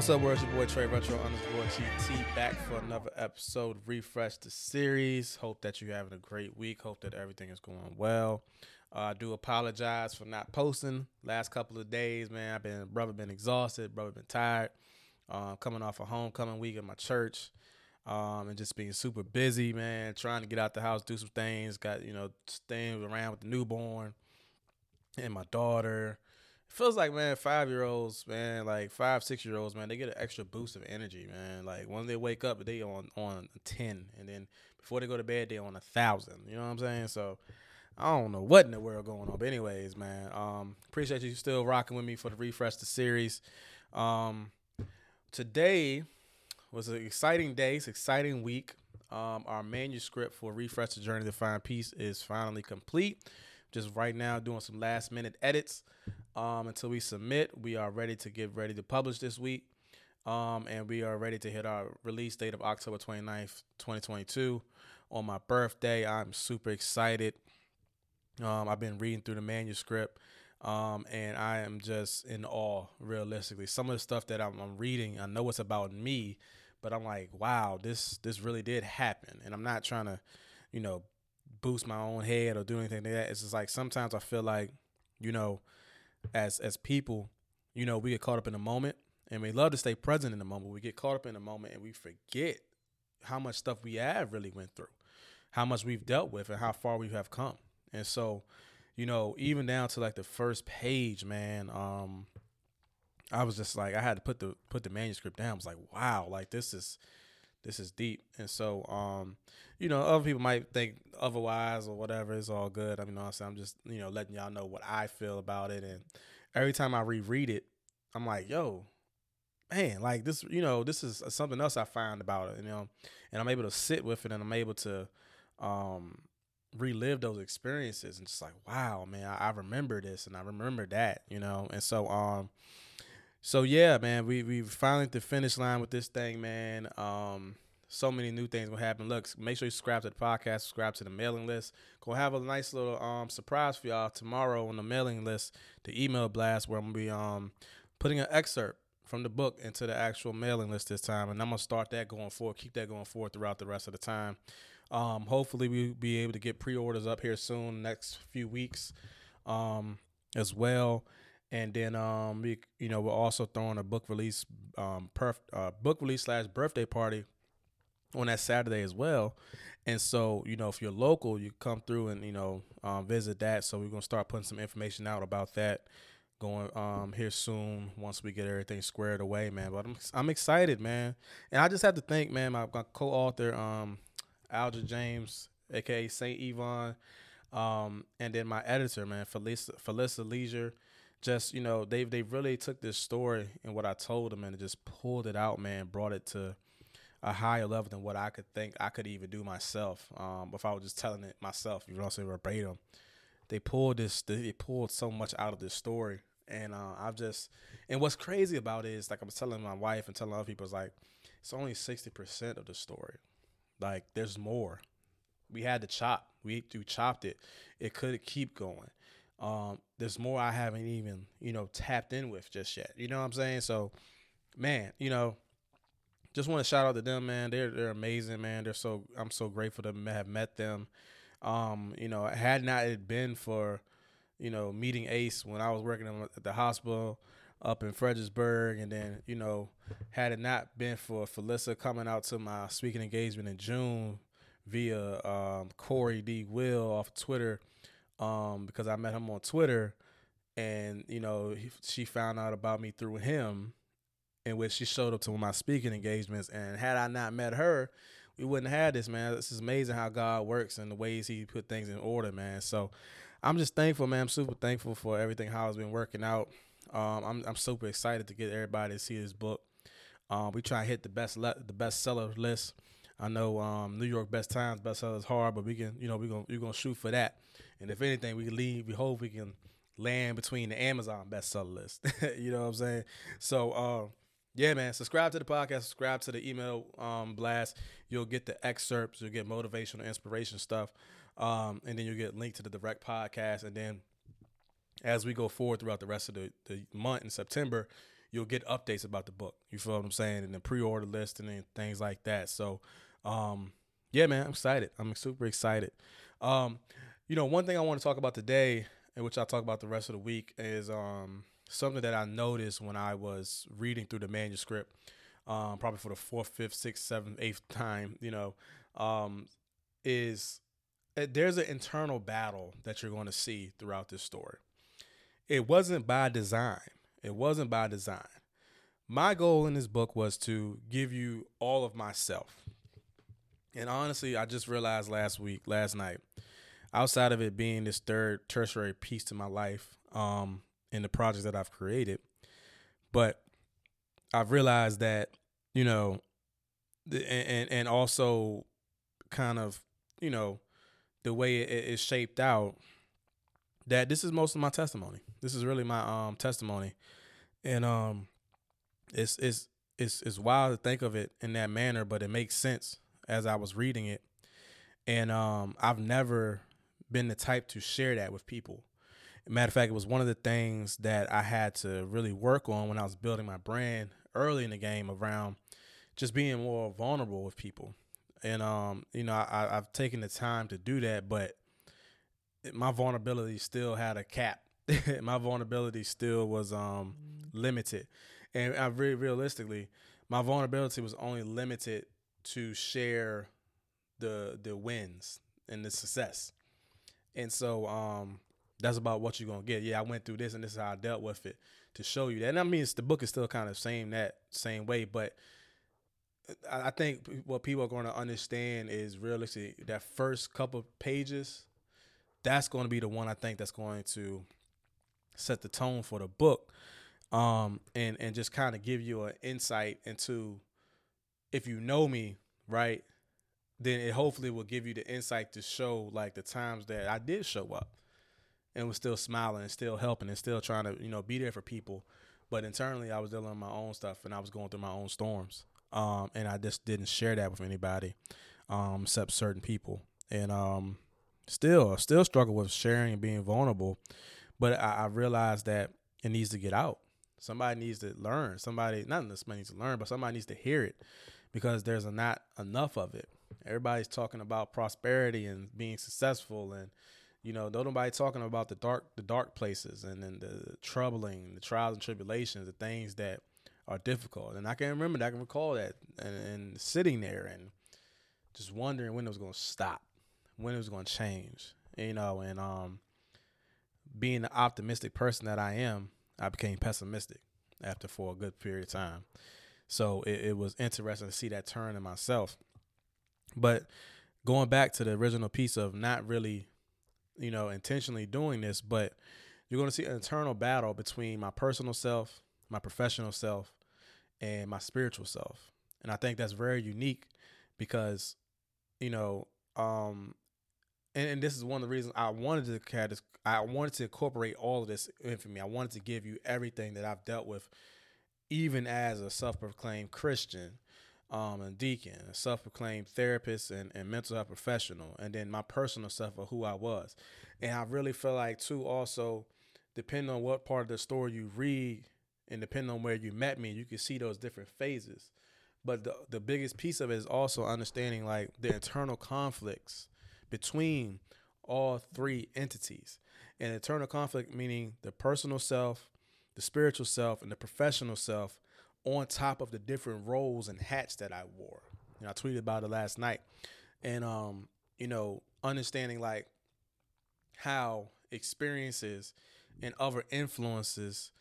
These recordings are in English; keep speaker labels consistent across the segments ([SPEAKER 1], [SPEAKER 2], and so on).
[SPEAKER 1] What's up, world? It's your boy Trey Retro underscore GT back for another episode. Refresh the series. Hope that you're having a great week. Hope that everything is going well. Uh, I do apologize for not posting last couple of days, man. I've been brother been exhausted, brother been tired. Uh, coming off a homecoming week at my church, um, and just being super busy, man. Trying to get out the house, do some things. Got you know staying around with the newborn and my daughter feels like man, five year olds, man, like five, six year olds, man, they get an extra boost of energy, man. Like when they wake up, they on on ten, and then before they go to bed, they on a thousand. You know what I'm saying? So I don't know what in the world going on, but anyways, man, um, appreciate you still rocking with me for the refresh the series. Um, today was an exciting day, it's exciting week. Um, our manuscript for refresh the journey to find peace is finally complete. Just right now, doing some last minute edits um, until we submit. We are ready to get ready to publish this week. Um, and we are ready to hit our release date of October 29th, 2022. On my birthday, I'm super excited. Um, I've been reading through the manuscript, um, and I am just in awe, realistically. Some of the stuff that I'm, I'm reading, I know it's about me, but I'm like, wow, this this really did happen. And I'm not trying to, you know, boost my own head or do anything like that. It's just like sometimes I feel like, you know, as as people, you know, we get caught up in the moment and we love to stay present in the moment. We get caught up in the moment and we forget how much stuff we have really went through, how much we've dealt with and how far we have come. And so, you know, even down to like the first page, man, um, I was just like I had to put the put the manuscript down. I was like, wow, like this is this is deep. And so, um, you know, other people might think otherwise or whatever. It's all good. I mean, honestly, I'm just, you know, letting y'all know what I feel about it. And every time I reread it, I'm like, yo, man, like this, you know, this is something else I find about it, you know, and I'm able to sit with it and I'm able to, um, relive those experiences and just like, wow, man, I, I remember this and I remember that, you know, and so, um, so yeah, man, we we finally at the finish line with this thing, man. Um, so many new things will happen. Look, make sure you subscribe to the podcast, subscribe to the mailing list. Gonna have a nice little um surprise for y'all tomorrow on the mailing list, the email blast, where I'm gonna be um putting an excerpt from the book into the actual mailing list this time, and I'm gonna start that going forward, keep that going forward throughout the rest of the time. Um, hopefully we'll be able to get pre-orders up here soon, next few weeks, um, as well and then um we you know we're also throwing a book release um perf, uh, book release slash birthday party on that Saturday as well. And so, you know, if you're local, you come through and, you know, um, visit that. So we're going to start putting some information out about that going um here soon once we get everything squared away, man. But I'm I'm excited, man. And I just have to thank, man, my, co-author um Alger James, aka Saint Yvonne, um, and then my editor, man, Felissa Felissa Leisure just you know they they really took this story and what I told them and just pulled it out, man, brought it to a higher level than what I could think I could even do myself. Um, if I was just telling it myself, you know, say verbatim, they pulled this, they pulled so much out of this story, and uh, I've just, and what's crazy about it is like I'm telling my wife and telling other people, it's like it's only sixty percent of the story. Like there's more. We had to chop. We we chopped it. It could keep going um, there's more I haven't even, you know, tapped in with just yet. You know what I'm saying? So, man, you know, just want to shout out to them, man. They're they're amazing, man. They're so I'm so grateful to have met them. Um, you know, had not it been for, you know, meeting Ace when I was working at the hospital up in Fredericksburg, and then you know, had it not been for Felissa coming out to my speaking engagement in June via um, Corey D. Will off Twitter um, because I met him on Twitter, and you know he, she found out about me through him, in which she showed up to my speaking engagements. And had I not met her, we wouldn't have had this, man. This is amazing how God works and the ways He put things in order, man. So I'm just thankful, man. I'm super thankful for everything how it's been working out. Um, I'm I'm super excited to get everybody to see this book. Um, we try to hit the best le- the bestseller list. I know um, New York Best Times is hard, but we can you know we gonna we're gonna shoot for that. And if anything, we can leave. We hope we can land between the Amazon bestseller list. you know what I'm saying? So, uh, yeah, man. Subscribe to the podcast. Subscribe to the email um, blast. You'll get the excerpts. You'll get motivational, inspiration stuff, um, and then you'll get linked to the direct podcast. And then, as we go forward throughout the rest of the, the month in September, you'll get updates about the book. You feel what I'm saying? And the pre-order list and things like that. So, um, yeah, man, I'm excited. I'm super excited. Um, you know, one thing I want to talk about today, and which I'll talk about the rest of the week, is um, something that I noticed when I was reading through the manuscript, um, probably for the fourth, fifth, sixth, seventh, eighth time. You know, um, is uh, there's an internal battle that you're going to see throughout this story. It wasn't by design. It wasn't by design. My goal in this book was to give you all of myself. And honestly, I just realized last week, last night, outside of it being this third tertiary piece to my life, um, in the projects that I've created, but I've realized that, you know, and and also kind of, you know, the way it is shaped out, that this is most of my testimony. This is really my um testimony, and um, it's it's it's it's wild to think of it in that manner, but it makes sense as I was reading it, and um, I've never been the type to share that with people. Matter of fact, it was one of the things that I had to really work on when I was building my brand early in the game around just being more vulnerable with people. And um, you know, I, I've taken the time to do that, but my vulnerability still had a cap. my vulnerability still was um limited, and I really realistically, my vulnerability was only limited to share the the wins and the success. And so um that's about what you're gonna get. Yeah, I went through this and this is how I dealt with it to show you that. And I mean the book is still kind of same that same way, but I think what people are going to understand is realistically that first couple pages, that's going to be the one I think that's going to set the tone for the book, um, and and just kind of give you an insight into if you know me right, then it hopefully will give you the insight to show like the times that I did show up and was still smiling and still helping and still trying to you know be there for people, but internally I was dealing with my own stuff and I was going through my own storms um, and I just didn't share that with anybody, um, except certain people. And um, still, still struggle with sharing and being vulnerable. But I, I realized that it needs to get out. Somebody needs to learn. Somebody, not somebody needs to learn, but somebody needs to hear it because there's a, not enough of it. Everybody's talking about prosperity and being successful and you know, nobody talking about the dark the dark places and then the troubling, the trials and tribulations, the things that are difficult. And I can remember that. I can recall that and, and sitting there and just wondering when it was going to stop, when it was going to change, you know, and um, being the optimistic person that I am, I became pessimistic after for a good period of time. So it, it was interesting to see that turn in myself. But going back to the original piece of not really, you know, intentionally doing this, but you're going to see an internal battle between my personal self, my professional self, and my spiritual self. And I think that's very unique because, you know, um, and, and this is one of the reasons I wanted to have I wanted to incorporate all of this infamy. I wanted to give you everything that I've dealt with, even as a self-proclaimed Christian, um, and deacon, a self-proclaimed therapist and, and mental health professional, and then my personal self of who I was. And I really feel like too also, depending on what part of the story you read, and depending on where you met me, you can see those different phases. But the the biggest piece of it is also understanding like the internal conflicts between all three entities. And internal conflict meaning the personal self, the spiritual self, and the professional self on top of the different roles and hats that I wore. You know, I tweeted about it last night. And um, you know, understanding like how experiences and other influences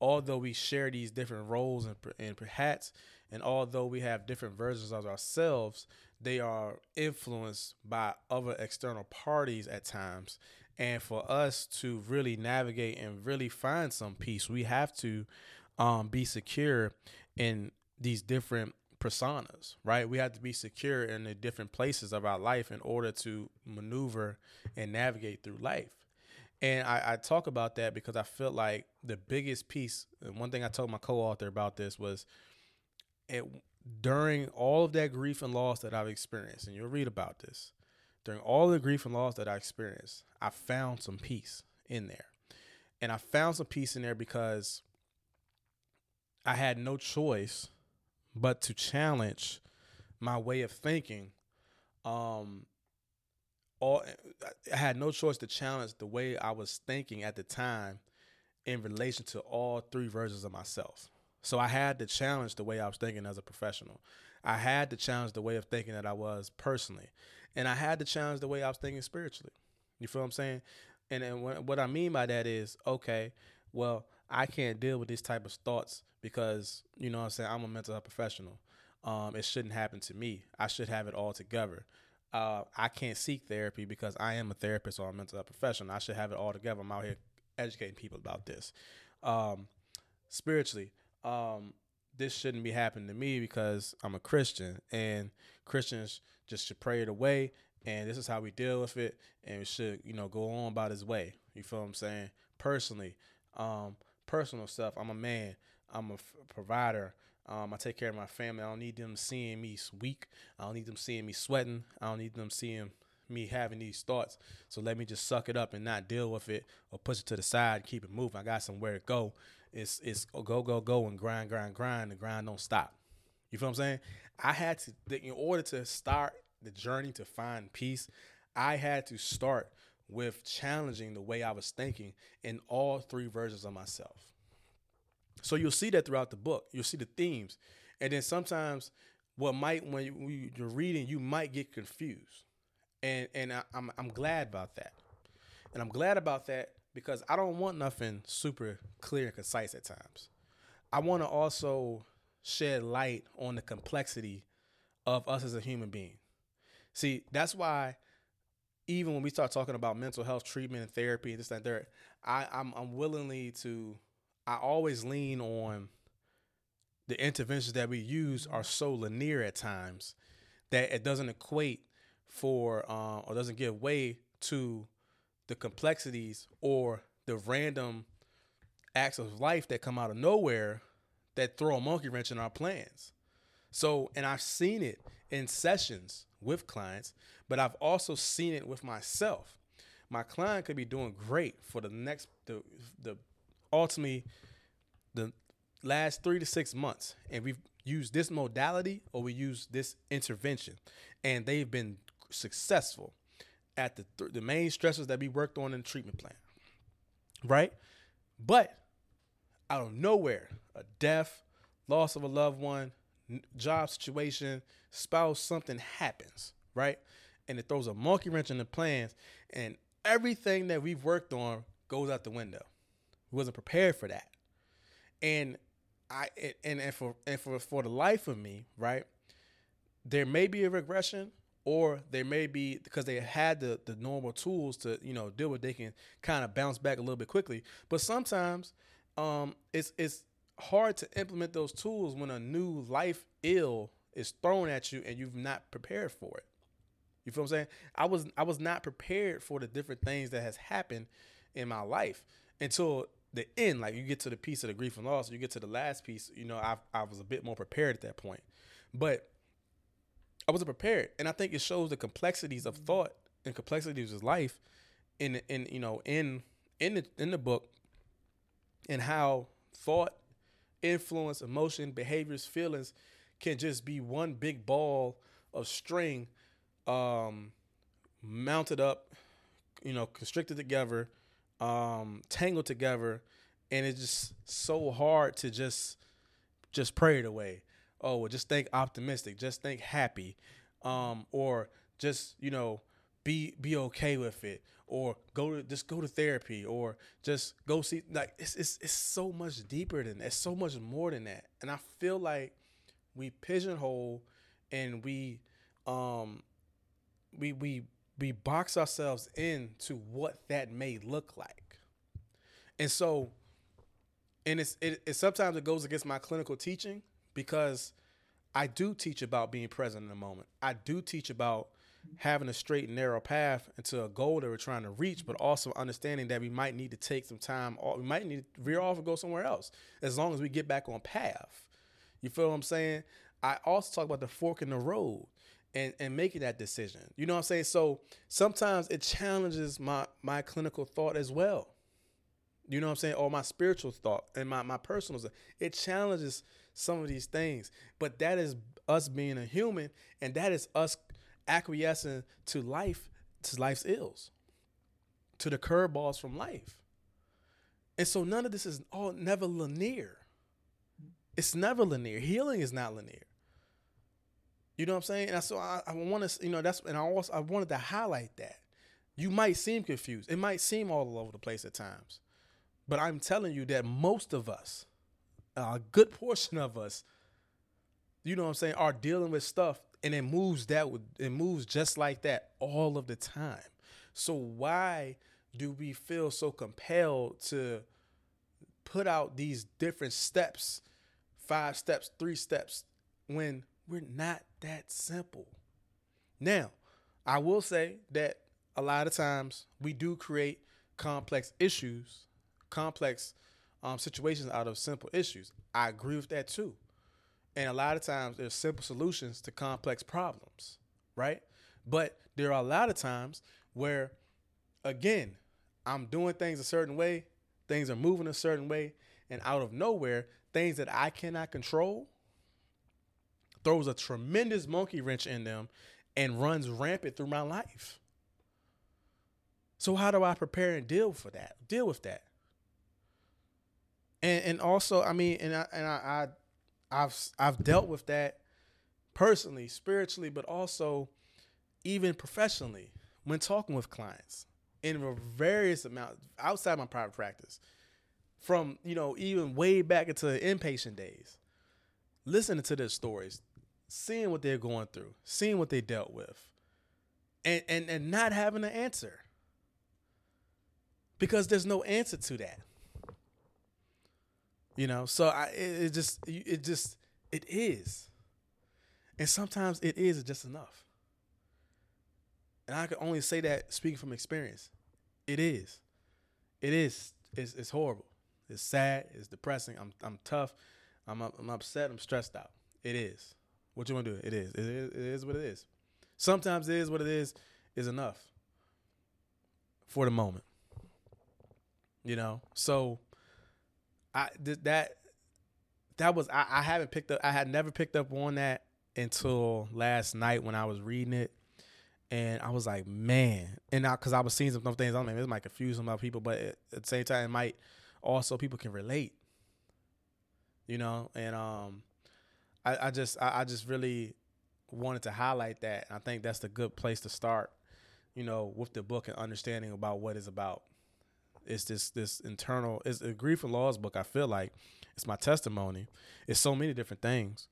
[SPEAKER 1] although we share these different roles and, and hats, and although we have different versions of ourselves, they are influenced by other external parties at times. And for us to really navigate and really find some peace, we have to um, be secure in these different personas, right? We have to be secure in the different places of our life in order to maneuver and navigate through life. And I, I, talk about that because I feel like the biggest piece, and one thing I told my co-author about this was it during all of that grief and loss that I've experienced, and you'll read about this, during all the grief and loss that I experienced, I found some peace in there. And I found some peace in there because I had no choice but to challenge my way of thinking. Um, all I had no choice to challenge the way I was thinking at the time in relation to all three versions of myself. So I had to challenge the way I was thinking as a professional. I had to challenge the way of thinking that I was personally, and I had to challenge the way I was thinking spiritually. You feel what I'm saying? And, and what I mean by that is, okay, well, I can't deal with these type of thoughts because you know what I'm saying I'm a mental health professional. Um, it shouldn't happen to me. I should have it all together. Uh, I can't seek therapy because I am a therapist or a mental health professional. I should have it all together. I'm out here educating people about this. Um, spiritually, um, this shouldn't be happening to me because I'm a Christian and Christians just should pray it away and this is how we deal with it and we should, you know, go on about his way. You feel what I'm saying? Personally, um, personal stuff. I'm a man. I'm a f- provider. Um, I take care of my family. I don't need them seeing me weak. I don't need them seeing me sweating. I don't need them seeing me having these thoughts. So let me just suck it up and not deal with it or push it to the side, and keep it moving. I got somewhere to go. It's it's go go go and grind grind grind. The grind don't stop. You feel what I'm saying? I had to in order to start the journey to find peace. I had to start with challenging the way I was thinking in all three versions of myself. So you'll see that throughout the book. You'll see the themes. And then sometimes what might when you're reading, you might get confused. And and I, I'm I'm glad about that. And I'm glad about that because I don't want nothing super clear and concise at times. I want to also shed light on the complexity of us as a human being. See, that's why even when we start talking about mental health treatment and therapy and this and that, I, I'm I'm willingly to I always lean on the interventions that we use are so linear at times that it doesn't equate for uh, or doesn't give way to the complexities or the random acts of life that come out of nowhere that throw a monkey wrench in our plans. So, and I've seen it in sessions with clients, but I've also seen it with myself. My client could be doing great for the next the the ultimately the last three to six months, and we've used this modality or we use this intervention, and they've been successful at the th- the main stressors that we worked on in the treatment plan, right? But out of nowhere, a death, loss of a loved one, job situation, spouse, something happens, right? And it throws a monkey wrench in the plans, and everything that we've worked on goes out the window. We wasn't prepared for that and I and and for and for for the life of me, right? There may be a regression, or they may be because they had the the normal tools to you know deal with. They can kind of bounce back a little bit quickly, but sometimes um, it's it's hard to implement those tools when a new life ill is thrown at you and you've not prepared for it. You feel what I'm saying? I was I was not prepared for the different things that has happened in my life until the end, like you get to the piece of the grief and loss, you get to the last piece, you know, I I was a bit more prepared at that point. But I wasn't prepared. And I think it shows the complexities of thought and complexities of life in in you know, in in the in the book and how thought, influence, emotion, behaviors, feelings can just be one big ball of string um mounted up, you know, constricted together um, tangled together, and it's just so hard to just just pray it away. Oh, well, just think optimistic, just think happy, um, or just you know be be okay with it, or go to just go to therapy, or just go see. Like it's it's it's so much deeper than that. It's so much more than that, and I feel like we pigeonhole and we um we we we box ourselves into what that may look like. And so, and it's it, it sometimes it goes against my clinical teaching because I do teach about being present in the moment. I do teach about having a straight and narrow path into a goal that we're trying to reach, but also understanding that we might need to take some time, or we might need to veer off and go somewhere else as long as we get back on path. You feel what I'm saying? I also talk about the fork in the road and and making that decision. You know what I'm saying? So sometimes it challenges my my clinical thought as well. You know what I'm saying? Or my spiritual thought and my, my personal. It challenges some of these things. But that is us being a human, and that is us acquiescing to life, to life's ills, to the curveballs from life. And so none of this is all never linear. It's never linear. Healing is not linear. You know what I'm saying? And so I, I want to, you know, that's and I also I wanted to highlight that. You might seem confused. It might seem all over the place at times. But I'm telling you that most of us, a good portion of us, you know what I'm saying, are dealing with stuff and it moves that it moves just like that all of the time. So why do we feel so compelled to put out these different steps, five steps, three steps when we're not that simple? Now, I will say that a lot of times we do create complex issues complex um, situations out of simple issues. I agree with that too. And a lot of times there's simple solutions to complex problems, right? But there are a lot of times where, again, I'm doing things a certain way, things are moving a certain way, and out of nowhere, things that I cannot control throws a tremendous monkey wrench in them and runs rampant through my life. So how do I prepare and deal for that? Deal with that and and also I mean and I and I, I I've I've dealt with that personally, spiritually, but also even professionally when talking with clients in various amounts outside my private practice, from you know even way back into the inpatient days, listening to their stories, seeing what they're going through, seeing what they dealt with, and and and not having an answer because there's no answer to that. You know, so I it, it just it just it is. And sometimes it is just enough. And I can only say that speaking from experience. It is. It is. It's, it's horrible. It's sad. It's depressing. I'm I'm tough. I'm I'm upset. I'm stressed out. It is. What you want to do? It is. It is. It is what it is. Sometimes it is what it is. Is enough for the moment. You know. So I did that that was I, I haven't picked up I had never picked up on that until last night when I was reading it. And I was like, man, and now because I was seeing some things, I mean, this might confuse some other people, but at the same time, it might also people can relate, you know. And um, I, I just, I, I just really wanted to highlight that. I think that's the good place to start, you know, with the book and understanding about what it's about. It's this this internal. It's a grief and loss book. I feel like it's my testimony. It's so many different things,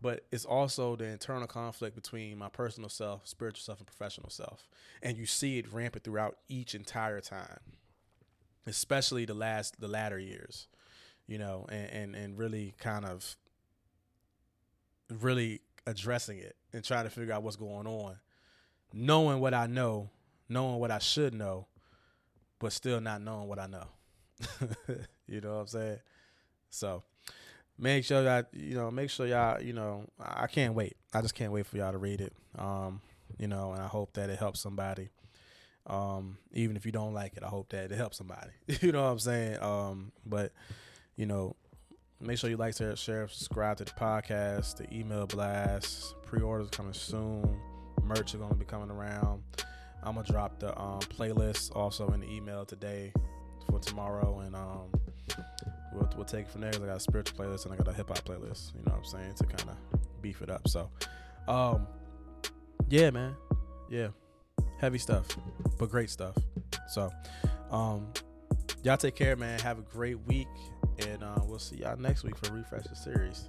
[SPEAKER 1] but it's also the internal conflict between my personal self, spiritual self, and professional self. And you see it rampant throughout each entire time, especially the last the latter years, you know, and and, and really kind of really addressing it and trying to figure out what's going on, knowing what I know, knowing what I should know, but still not knowing what I know. you know what I'm saying? So make sure that you know, make sure y'all, you know, I can't wait. I just can't wait for y'all to read it. Um, you know, and I hope that it helps somebody. Um, even if you don't like it, I hope that it helps somebody. you know what I'm saying? Um, but you know, make sure you like, share, share, subscribe to the podcast, the email blast, pre-orders coming soon, merch is gonna be coming around. I'm gonna drop the um, playlist also in the email today for tomorrow, and um, we'll, we'll take it from there. Cause I got a spiritual playlist and I got a hip hop playlist. You know what I'm saying to kind of beef it up. So, um, yeah, man, yeah, heavy stuff, but great stuff. So, um, y'all take care, man. Have a great week, and uh, we'll see y'all next week for refresh the series.